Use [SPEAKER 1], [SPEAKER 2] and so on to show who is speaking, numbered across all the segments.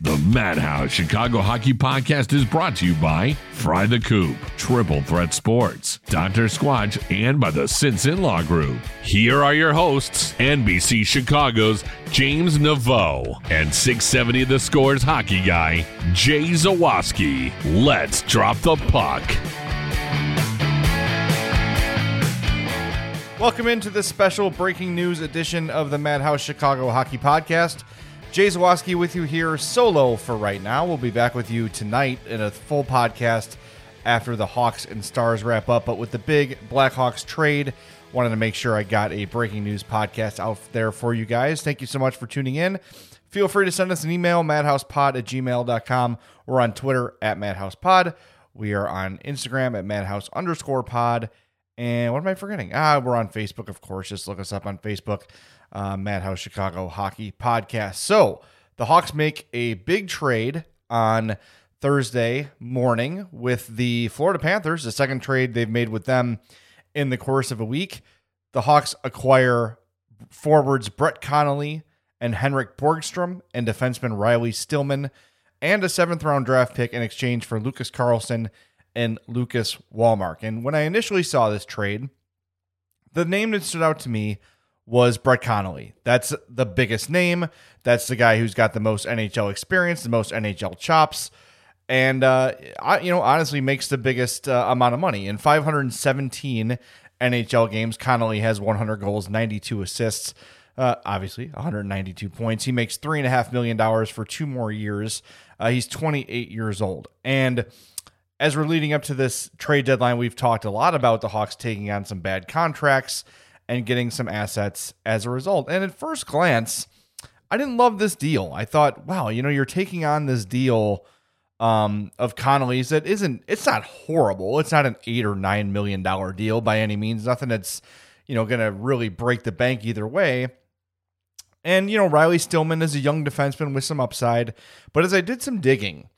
[SPEAKER 1] The Madhouse Chicago Hockey Podcast is brought to you by Fry the Coop, Triple Threat Sports, Dr. Squatch, and by the Since In Law Group. Here are your hosts, NBC Chicago's James Neveau and 670 The Scores hockey guy, Jay Zawaski. Let's drop the puck.
[SPEAKER 2] Welcome into this special breaking news edition of the Madhouse Chicago Hockey Podcast. Jay Zawaski with you here solo for right now. We'll be back with you tonight in a full podcast after the Hawks and Stars wrap up. But with the big Blackhawks trade, wanted to make sure I got a breaking news podcast out there for you guys. Thank you so much for tuning in. Feel free to send us an email, madhousepod at gmail.com. We're on Twitter at madhousepod. We are on Instagram at madhouse underscore pod. And what am I forgetting? Ah, we're on Facebook, of course. Just look us up on Facebook uh, Madhouse Chicago Hockey Podcast. So the Hawks make a big trade on Thursday morning with the Florida Panthers, the second trade they've made with them in the course of a week. The Hawks acquire forwards Brett Connolly and Henrik Borgstrom and defenseman Riley Stillman and a seventh round draft pick in exchange for Lucas Carlsson and Lucas Wallmark. And when I initially saw this trade, the name that stood out to me was Brett Connolly. That's the biggest name. That's the guy who's got the most NHL experience, the most NHL chops, and uh, I, you know honestly makes the biggest uh, amount of money. In 517 NHL games, Connolly has 100 goals, 92 assists. Uh, obviously, 192 points. He makes three and a half million dollars for two more years. Uh, he's 28 years old, and as we're leading up to this trade deadline, we've talked a lot about the Hawks taking on some bad contracts and getting some assets as a result. And at first glance, I didn't love this deal. I thought, wow, you know, you're taking on this deal um, of Connolly's that isn't, it's not horrible. It's not an eight or nine million dollar deal by any means. Nothing that's, you know, going to really break the bank either way. And, you know, Riley Stillman is a young defenseman with some upside. But as I did some digging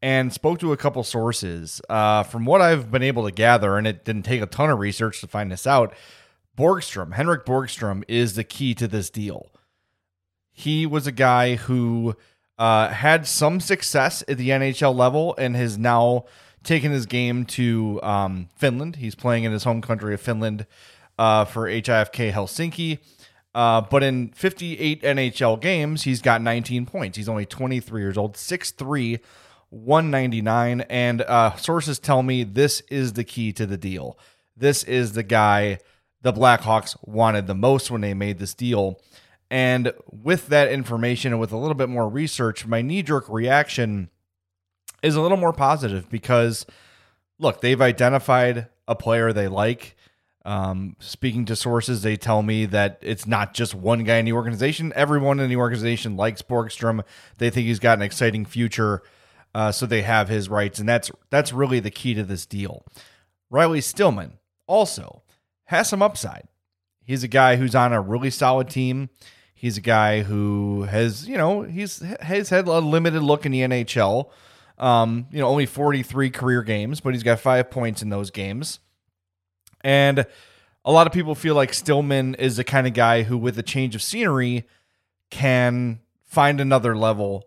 [SPEAKER 2] and spoke to a couple sources, uh, from what I've been able to gather, and it didn't take a ton of research to find this out, Borgstrom, Henrik Borgstrom, is the key to this deal. He was a guy who uh, had some success at the NHL level and has now taken his game to um, Finland. He's playing in his home country of Finland uh, for HIFK Helsinki. Uh, but in 58 NHL games, he's got 19 points. He's only 23 years old, 6'3, 199. And uh, sources tell me this is the key to the deal. This is the guy the Blackhawks wanted the most when they made this deal. And with that information and with a little bit more research, my knee jerk reaction is a little more positive because, look, they've identified a player they like. Um, speaking to sources, they tell me that it's not just one guy in the organization. Everyone in the organization likes Borgstrom. They think he's got an exciting future, uh, so they have his rights, and that's that's really the key to this deal. Riley Stillman also has some upside. He's a guy who's on a really solid team. He's a guy who has, you know, he's has had a limited look in the NHL. Um, you know, only 43 career games, but he's got five points in those games. And a lot of people feel like Stillman is the kind of guy who, with a change of scenery, can find another level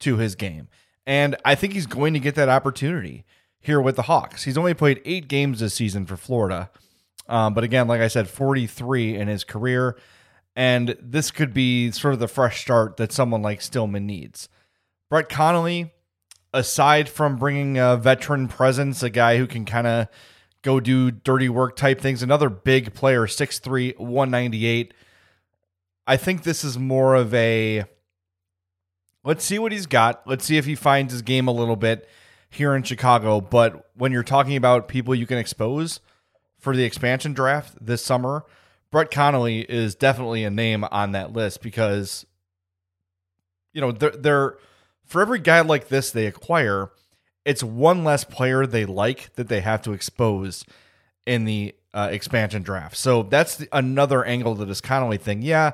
[SPEAKER 2] to his game. And I think he's going to get that opportunity here with the Hawks. He's only played eight games this season for Florida. Um, but again, like I said, 43 in his career. And this could be sort of the fresh start that someone like Stillman needs. Brett Connolly, aside from bringing a veteran presence, a guy who can kind of go do dirty work type things, another big player, 6'3, 198. I think this is more of a let's see what he's got. Let's see if he finds his game a little bit here in Chicago. But when you're talking about people you can expose for the expansion draft this summer, Brett Connolly is definitely a name on that list because, you know, they're, they're for every guy like this they acquire, it's one less player they like that they have to expose in the uh, expansion draft. So that's the, another angle to this Connolly thing. Yeah,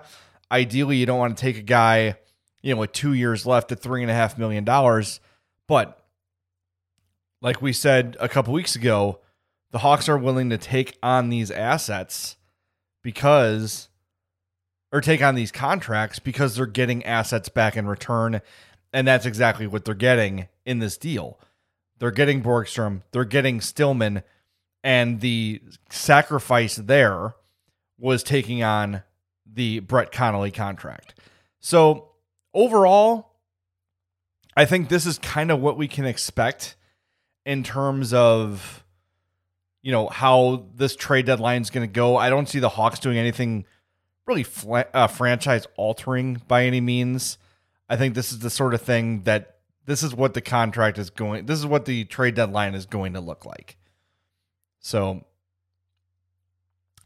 [SPEAKER 2] ideally you don't want to take a guy, you know, with two years left at three and a half million dollars, but like we said a couple weeks ago, the Hawks are willing to take on these assets because or take on these contracts because they're getting assets back in return and that's exactly what they're getting in this deal. They're getting Borgstrom, they're getting Stillman and the sacrifice there was taking on the Brett Connolly contract. So, overall, I think this is kind of what we can expect in terms of you know how this trade deadline is going to go. I don't see the Hawks doing anything really fla- uh, franchise altering by any means. I think this is the sort of thing that this is what the contract is going. This is what the trade deadline is going to look like. So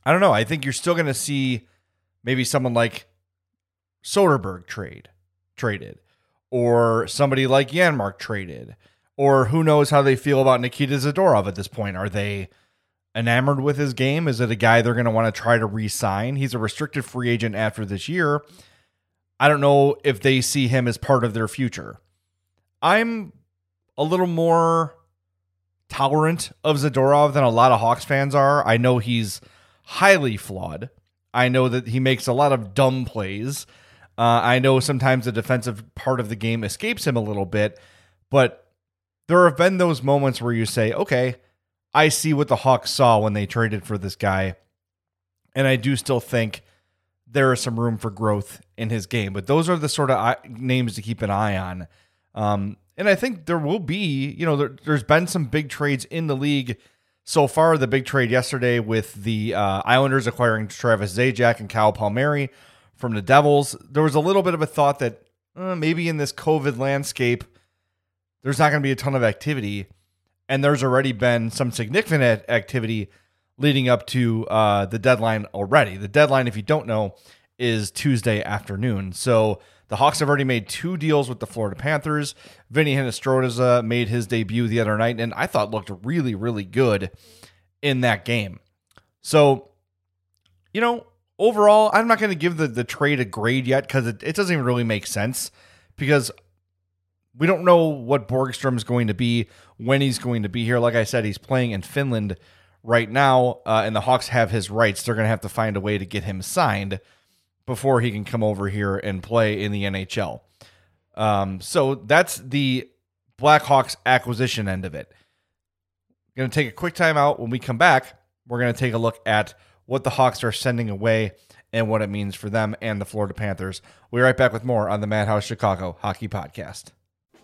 [SPEAKER 2] I don't know. I think you're still going to see maybe someone like Soderberg trade traded, or somebody like Janmark traded, or who knows how they feel about Nikita Zadorov at this point. Are they enamored with his game? Is it a guy they're going to want to try to re sign? He's a restricted free agent after this year. I don't know if they see him as part of their future. I'm a little more tolerant of Zadorov than a lot of Hawks fans are. I know he's highly flawed. I know that he makes a lot of dumb plays. Uh, I know sometimes the defensive part of the game escapes him a little bit, but there have been those moments where you say, okay, I see what the Hawks saw when they traded for this guy. And I do still think there is some room for growth in his game. But those are the sort of names to keep an eye on. Um, and I think there will be, you know, there, has been some big trades in the league so far. The big trade yesterday with the uh, Islanders acquiring Travis Zajac and Kyle Palmieri from the Devils. There was a little bit of a thought that uh, maybe in this COVID landscape, there's not going to be a ton of activity and there's already been some significant activity leading up to uh, the deadline already. The deadline, if you don't know, is Tuesday afternoon. So the Hawks have already made two deals with the Florida Panthers. Vinny Hinostroza made his debut the other night, and I thought looked really, really good in that game. So, you know, overall, I'm not going to give the, the trade a grade yet because it, it doesn't even really make sense because we don't know what Borgstrom is going to be, when he's going to be here. Like I said, he's playing in Finland right now, uh, and the Hawks have his rights. They're going to have to find a way to get him signed before he can come over here and play in the NHL. Um, so that's the Blackhawks acquisition end of it. Going to take a quick time out. When we come back, we're going to take a look at what the Hawks are sending away and what it means for them and the Florida Panthers. We'll be right back with more on the Madhouse Chicago Hockey Podcast.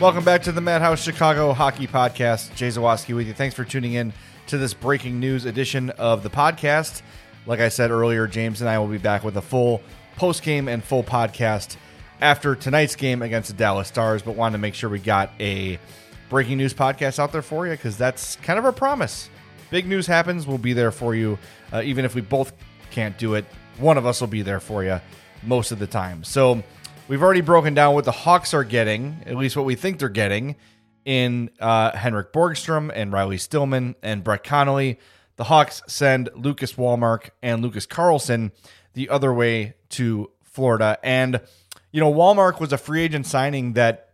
[SPEAKER 2] Welcome back to the Madhouse Chicago Hockey Podcast. Jay Zawaski with you. Thanks for tuning in to this breaking news edition of the podcast. Like I said earlier, James and I will be back with a full post game and full podcast after tonight's game against the Dallas Stars, but wanted to make sure we got a breaking news podcast out there for you because that's kind of our promise. Big news happens, we'll be there for you. Uh, even if we both can't do it, one of us will be there for you most of the time. So, We've already broken down what the Hawks are getting, at least what we think they're getting, in uh, Henrik Borgstrom and Riley Stillman and Brett Connolly. The Hawks send Lucas Wallmark and Lucas Carlsson the other way to Florida. And, you know, Wallmark was a free agent signing that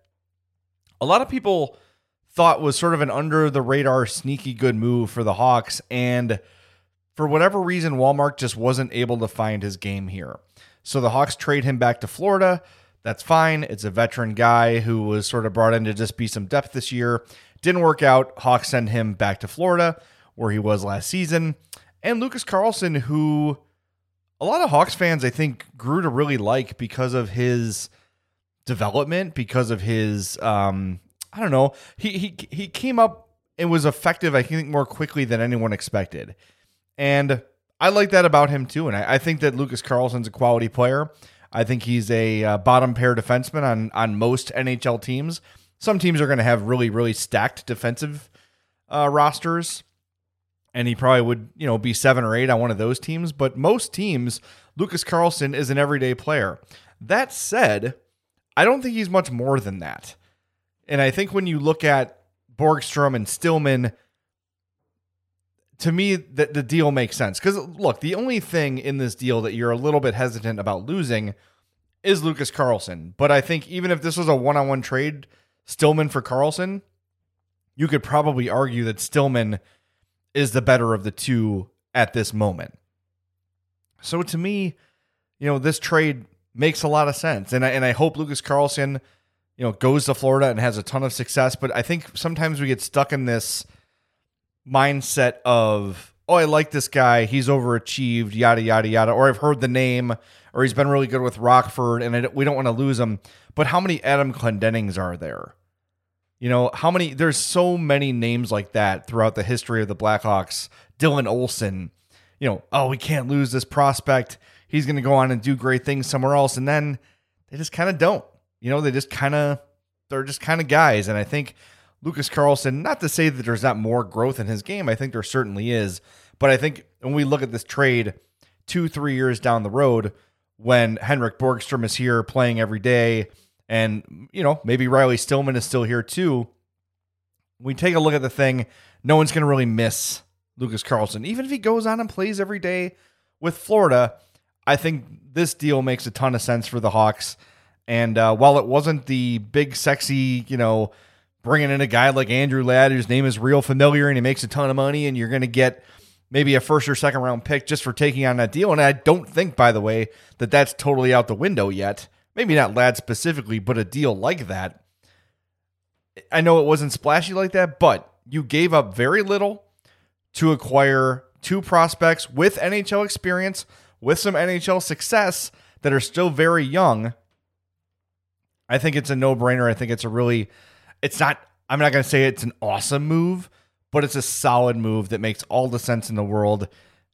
[SPEAKER 2] a lot of people thought was sort of an under the radar, sneaky good move for the Hawks. And for whatever reason, Wallmark just wasn't able to find his game here. So the Hawks trade him back to Florida. That's fine. It's a veteran guy who was sort of brought in to just be some depth this year. Didn't work out. Hawks send him back to Florida, where he was last season. And Lucas Carlsson, who a lot of Hawks fans, I think, grew to really like because of his development, because of his, um, I don't know, he he he came up and was effective. I think more quickly than anyone expected, and I like that about him too. And I, I think that Lucas Carlsson's a quality player. I think he's a uh, bottom pair defenseman on on most NHL teams. Some teams are going to have really really stacked defensive uh, rosters, and he probably would you know be seven or eight on one of those teams. But most teams, Lucas Carlsson is an everyday player. That said, I don't think he's much more than that. And I think when you look at Borgstrom and Stillman, to me, the, the deal makes sense. Because look, the only thing in this deal that you're a little bit hesitant about losing is Lucas carlsson But I think even if this was a one on one trade, Stillman for carlsson you could probably argue that Stillman is the better of the two at this moment. So to me, you know, this trade makes a lot of sense. And I, and I hope Lucas carlsson you know, goes to Florida and has a ton of success. But I think sometimes we get stuck in this mindset of oh i like this guy he's overachieved yada yada yada or i've heard the name or he's been really good with rockford and I, we don't want to lose him. But how many adam clendenings are there? You know how many there's so many names like that throughout the history of the blackhawks. Dylan olsen you know oh we can't lose this prospect. He's going to go on and do great things somewhere else. And then they just kind of don't. You know they just kind of they're just kind of guys. And i think Lucas Carlsson. not to say that there's not more growth in his game, I think there certainly is. But I think when we look at this trade two, three years down the road, when Henrik Borgstrom is here playing every day, and, you know, maybe Riley Stillman is still here too, we take a look at the thing, no one's going to really miss Lucas Carlsson, Even if he goes on and plays every day with Florida, I think this deal makes a ton of sense for the Hawks. And uh, while it wasn't the big, sexy, you know, bringing in a guy like Andrew Ladd, whose name is real familiar and he makes a ton of money, and you're going to get maybe a first or second round pick just for taking on that deal. And I don't think, by the way, that that's totally out the window yet. Maybe not Ladd specifically, but a deal like that. I know it wasn't splashy like that, but you gave up very little to acquire two prospects with NHL experience, with some NHL success that are still very young. I think it's a no brainer. I think it's a really it's not I'm not going to say it's an awesome move, but it's a solid move that makes all the sense in the world.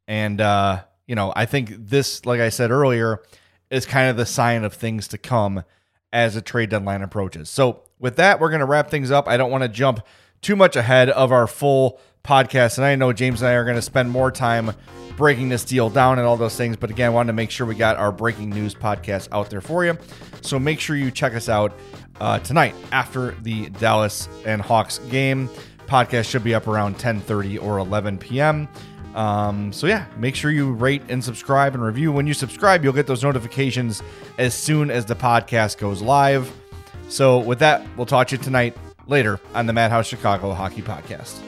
[SPEAKER 2] And uh, you know, I think this, like I said earlier, is kind of the sign of things to come as a trade deadline approaches. So, with that, we're going to wrap things up. I don't want to jump too much ahead of our full podcast. And I know James and I are going to spend more time breaking this deal down and all those things. But again, I wanted to make sure we got our breaking news podcast out there for you. So make sure you check us out uh, tonight after the Dallas and Hawks game. Podcast should be up around 10:30 or 11 p.m. Um, so yeah, make sure you rate and subscribe and review. When you subscribe, you'll get those notifications as soon as the podcast goes live. So with that, we'll talk to you tonight later on the Madhouse Chicago Hockey Podcast.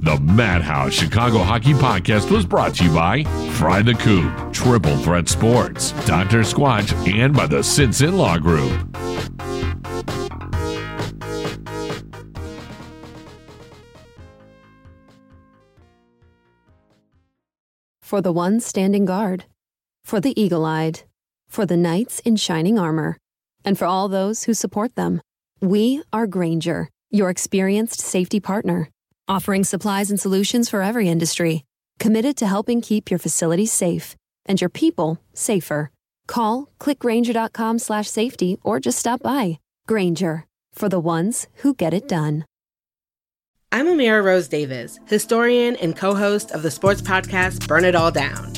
[SPEAKER 1] The Madhouse Chicago Hockey Podcast was brought to you by Fry the Coop, Triple Threat Sports, Dr. Squatch, and by the Sinson Law Group.
[SPEAKER 3] For the ones standing guard, for the eagle eyed, for the knights in shining armor, and for all those who support them, we are Grainger, your experienced safety partner offering supplies and solutions for every industry, committed to helping keep your facilities safe and your people safer. Call clickgrainger.com slash safety or just stop by. Grainger, for the ones who get it done.
[SPEAKER 4] I'm Amira Rose Davis, historian and co-host of the sports podcast Burn It All Down.